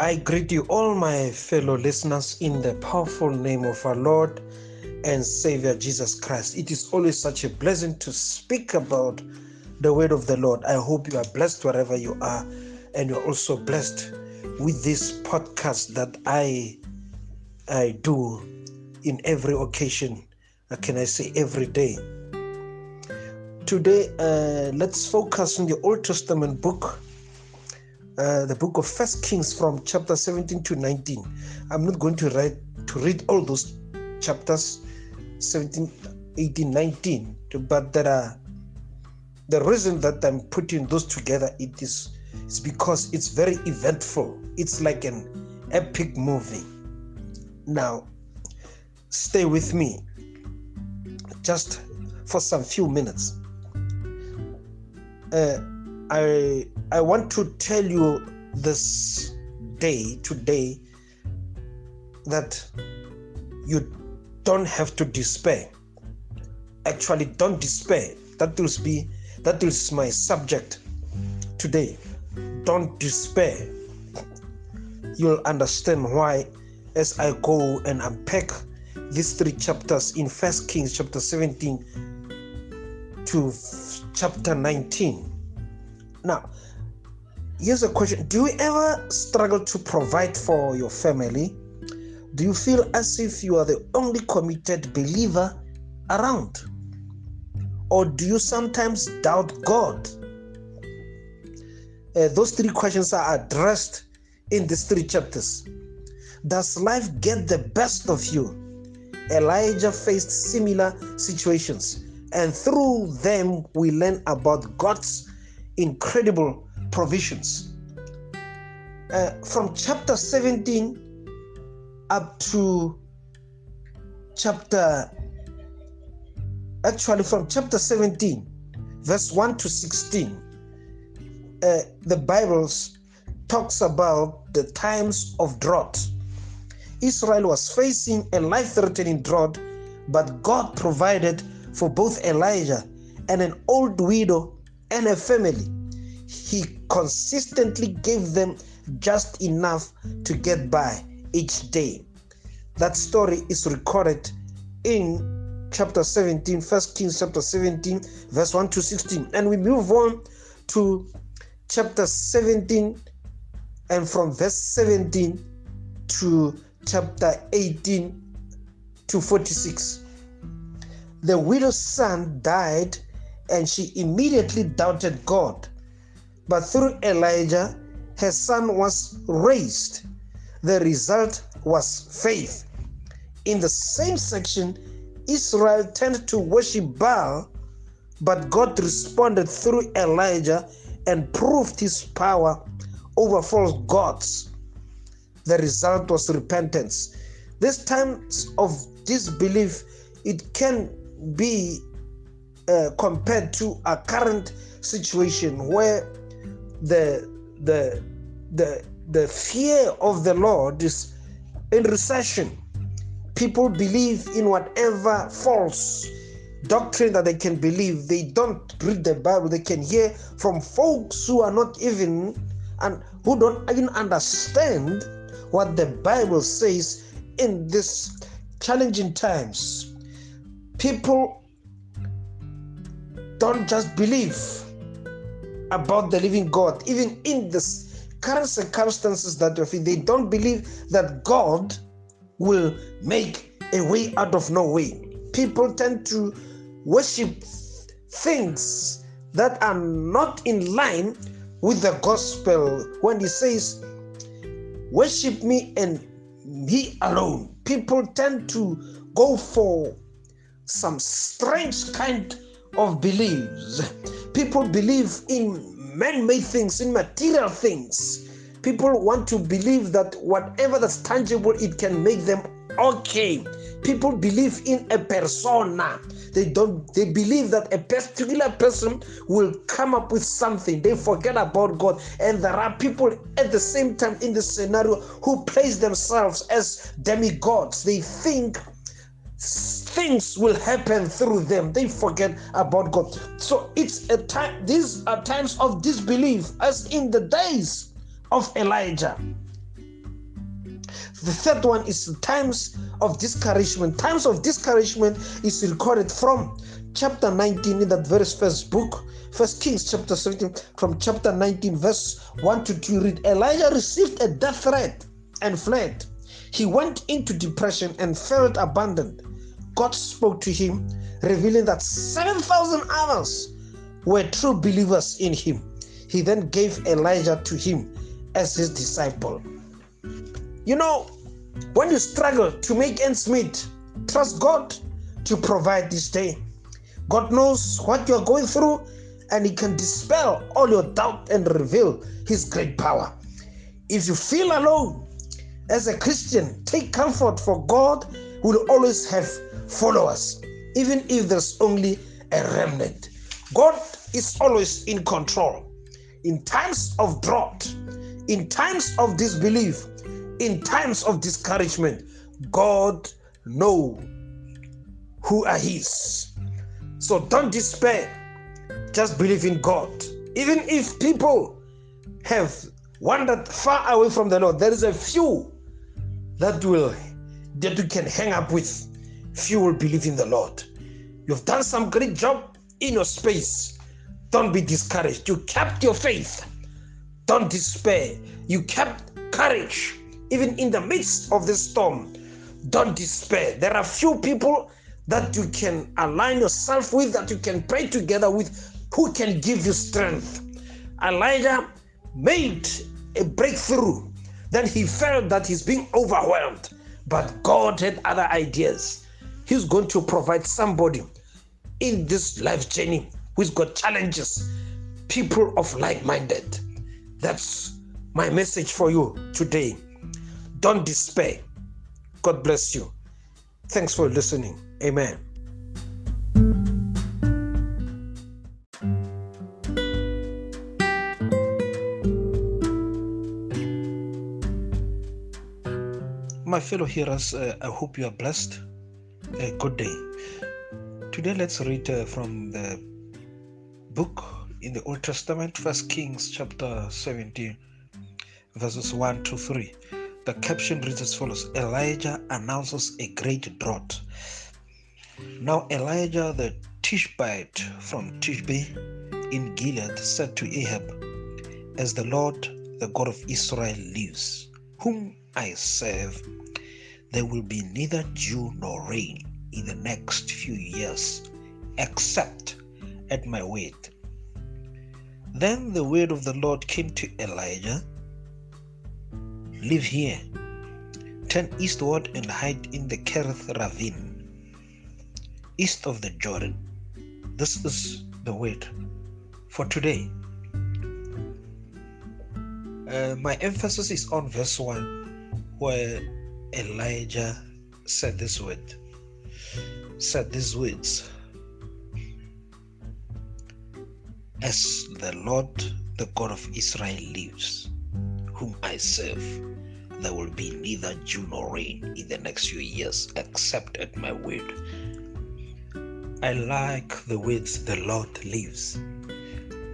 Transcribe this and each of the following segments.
I greet you, all my fellow listeners, in the powerful name of our Lord and Savior Jesus Christ. It is always such a blessing to speak about the word of the Lord. I hope you are blessed wherever you are, and you're also blessed with this podcast that I I do in every occasion. Uh, can I say every day? Today, uh, let's focus on the Old Testament book uh, the book of First Kings from chapter 17 to 19. I'm not going to write to read all those chapters 17, 18, 19, but there are the reason that I'm putting those together it is is because it's very eventful. It's like an epic movie. Now, stay with me just for some few minutes. Uh, I I want to tell you this day today that you don't have to despair. Actually, don't despair. That will be that is my subject today. Don't despair. You'll understand why as I go and unpack these three chapters in First Kings chapter 17 to chapter 19 now, here's a question Do you ever struggle to provide for your family? Do you feel as if you are the only committed believer around? Or do you sometimes doubt God? Uh, those three questions are addressed in these three chapters. Does life get the best of you? Elijah faced similar situations, and through them, we learn about God's incredible provisions. Uh, from chapter 17 up to chapter, actually, from chapter 17, verse 1 to 16, uh, the Bible talks about the times of drought. Israel was facing a life threatening drought, but God provided for both Elijah and an old widow and a family. He consistently gave them just enough to get by each day. That story is recorded in chapter 17, First Kings chapter 17, verse 1 to 16. And we move on to chapter 17 and from verse 17 to chapter 18 to 46. The widow's son died and she immediately doubted God. But through Elijah, her son was raised. The result was faith. In the same section, Israel turned to worship Baal, but God responded through Elijah and proved his power over false gods. The result was repentance. This times of disbelief, it can be uh, compared to a current situation where the the the the fear of the Lord is in recession. People believe in whatever false doctrine that they can believe. They don't read the Bible. They can hear from folks who are not even and who don't even understand what the Bible says in these challenging times. People don't just believe about the living God, even in the current circumstances that you're in. They don't believe that God will make a way out of no way. People tend to worship things that are not in line with the gospel when he says, Worship me and me alone. People tend to go for some strange kind of beliefs. People believe in man made things, in material things. People want to believe that whatever that's tangible, it can make them okay. People believe in a persona. They don't they believe that a particular person will come up with something. They forget about God. And there are people at the same time in the scenario who place themselves as demigods. They think things will happen through them. They forget about God. So it's a time, these are times of disbelief, as in the days of Elijah. The third one is times of discouragement. Times of discouragement is recorded from chapter 19 in that very first book, First Kings chapter 17, from chapter 19, verse 1 to 2. Read Elijah received a death threat and fled. He went into depression and felt abandoned. God spoke to him, revealing that 7,000 others were true believers in him. He then gave Elijah to him as his disciple. You know, when you struggle to make ends meet, trust God to provide this day. God knows what you are going through and He can dispel all your doubt and reveal His great power. If you feel alone as a Christian, take comfort, for God will always have followers, even if there's only a remnant. God is always in control. In times of drought, in times of disbelief, in times of discouragement, God know who are his. So don't despair. Just believe in God. Even if people have wandered far away from the Lord, there is a few that will that you can hang up with. Few will believe in the Lord. You've done some great job in your space. Don't be discouraged. You kept your faith. Don't despair. You kept courage even in the midst of the storm. Don't despair. There are few people that you can align yourself with, that you can pray together with, who can give you strength. Elijah made a breakthrough. Then he felt that he's being overwhelmed, but God had other ideas. He's going to provide somebody in this life journey who's got challenges, people of like minded. That's my message for you today. Don't despair. God bless you. Thanks for listening. Amen. My fellow hearers, uh, I hope you are blessed. A good day. Today, let's read uh, from the book in the Old Testament, First Kings chapter 17, verses 1 to 3. The caption reads as follows Elijah announces a great drought. Now, Elijah the Tishbite from Tishbe in Gilead said to Ahab, As the Lord, the God of Israel, lives, whom I serve, there will be neither dew nor rain in the next few years, except at my word. Then the word of the Lord came to Elijah Live here, turn eastward and hide in the Kerith ravine, east of the Jordan. This is the word for today. Uh, my emphasis is on verse 1, where Elijah said this word, said these words. As the Lord, the God of Israel, lives, whom I serve, there will be neither dew nor rain in the next few years except at my word. I like the words the Lord lives.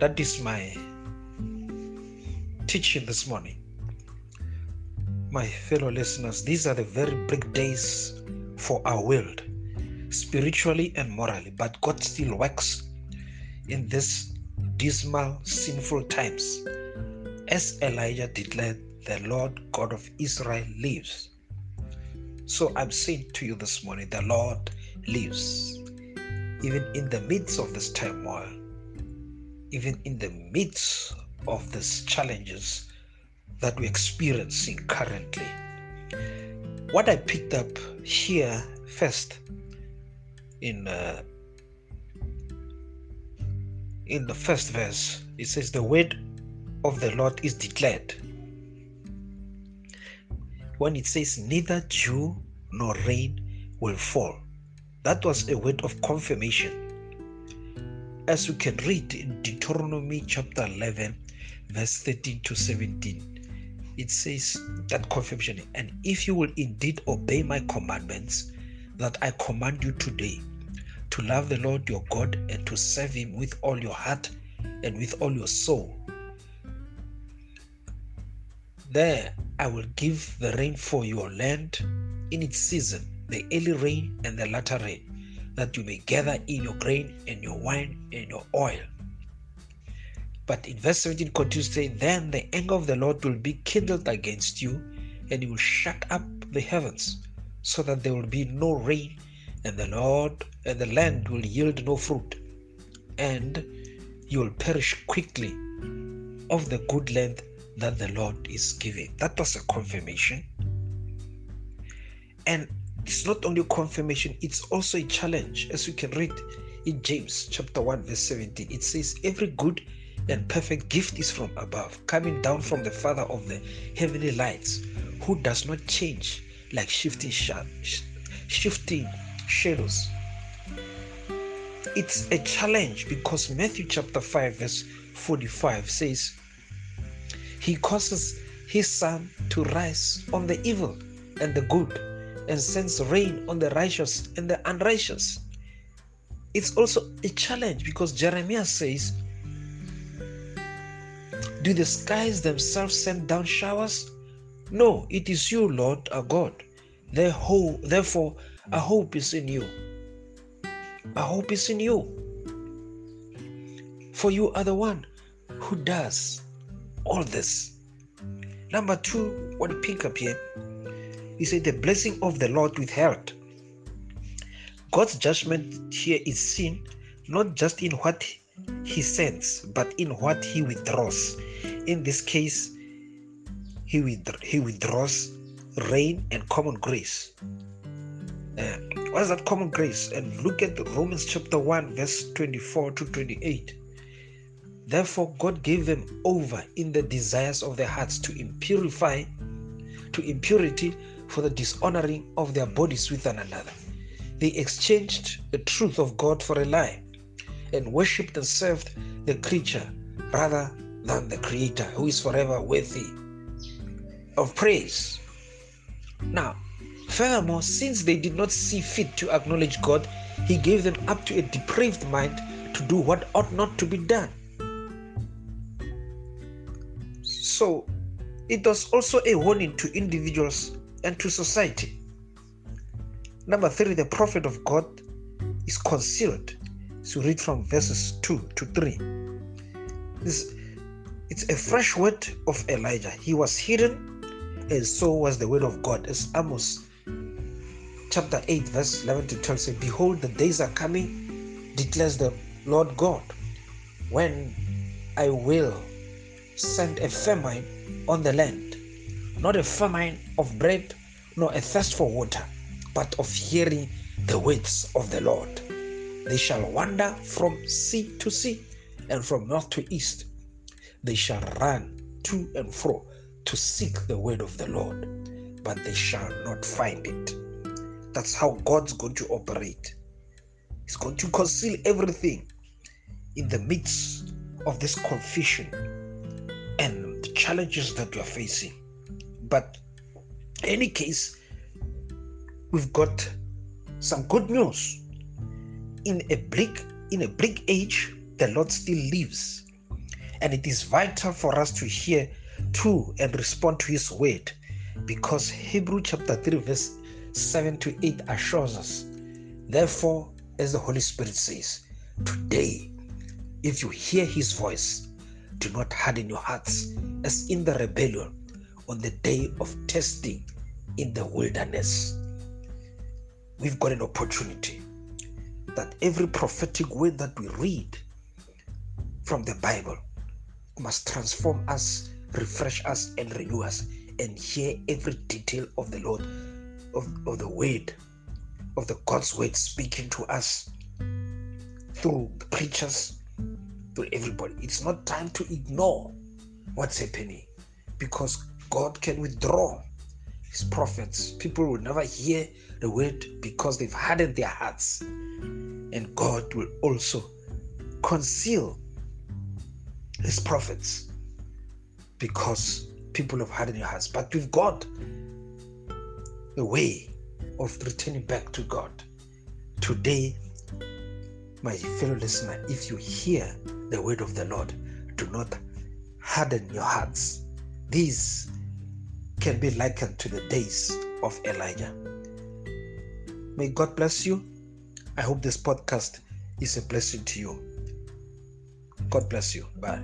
That is my teaching this morning. My fellow listeners, these are the very big days for our world, spiritually and morally, but God still works in these dismal, sinful times. As Elijah declared, the Lord God of Israel lives. So I'm saying to you this morning, the Lord lives. Even in the midst of this turmoil, even in the midst of these challenges that we're experiencing currently. What I picked up here first in uh, in the first verse, it says, The word of the Lord is declared when it says neither dew nor rain will fall. That was a word of confirmation. As we can read in Deuteronomy chapter 11, verse 13 to 17, it says that confirmation. And if you will indeed obey my commandments that I command you today, to love the Lord your God and to serve him with all your heart and with all your soul There I will give the rain for your land in its season, the early rain and the latter rain, that you may gather in your grain and your wine and your oil. But in verse 17 continues saying, Then the anger of the Lord will be kindled against you, and he will shut up the heavens, so that there will be no rain, and the Lord and the land will yield no fruit, and you will perish quickly of the good land that the Lord is giving. That was a confirmation. And it's not only confirmation, it's also a challenge. As we can read in James chapter 1, verse 17, it says, Every good and perfect gift is from above, coming down from the Father of the heavenly lights, who does not change like shifting, sh- shifting shadows. It's a challenge because Matthew chapter 5, verse 45 says, He causes His sun to rise on the evil and the good, and sends rain on the righteous and the unrighteous. It's also a challenge because Jeremiah says, do the skies themselves send down showers? No, it is you, Lord our God. Therefore, our hope is in you. Our hope is in you. For you are the one who does all this. Number two, what pick up here? He said, The blessing of the Lord withheld. God's judgment here is seen not just in what he sends, but in what he withdraws. In this case, he, withdraw, he withdraws rain and common grace. Uh, what is that common grace? And look at Romans chapter 1, verse 24 to 28. Therefore, God gave them over in the desires of their hearts to impurify, to impurity for the dishonoring of their bodies with one another. They exchanged the truth of God for a lie and worshipped and served the creature rather than the Creator, who is forever worthy of praise. Now, furthermore, since they did not see fit to acknowledge God, He gave them up to a depraved mind to do what ought not to be done. So, it was also a warning to individuals and to society. Number three, the prophet of God is concealed. So read from verses 2 to 3. This it's a fresh word of Elijah. He was hidden, and so was the word of God. As Amos chapter 8, verse 11 to 12 says, Behold, the days are coming, declares the Lord God, when I will send a famine on the land, not a famine of bread, nor a thirst for water, but of hearing the words of the Lord. They shall wander from sea to sea and from north to east they shall run to and fro to seek the word of the Lord, but they shall not find it. That's how God's going to operate. He's going to conceal everything in the midst of this confusion and the challenges that we are facing. But in any case, we've got some good news. In a bleak, in a bleak age, the Lord still lives and it is vital for us to hear true and respond to His word because Hebrew chapter 3, verse 7 to 8 assures us. Therefore, as the Holy Spirit says, today, if you hear His voice, do not harden your hearts as in the rebellion on the day of testing in the wilderness. We've got an opportunity that every prophetic word that we read from the Bible must transform us, refresh us, and renew us, and hear every detail of the Lord, of, of the word, of the God's word speaking to us through preachers, to everybody. It's not time to ignore what's happening because God can withdraw his prophets. People will never hear the word because they've hardened their hearts. And God will also conceal his prophets because people have hardened their hearts. But with God, the way of returning back to God. Today, my fellow listener, if you hear the word of the Lord, do not harden your hearts. These can be likened to the days of Elijah. May God bless you. I hope this podcast is a blessing to you. God bless you. Bye.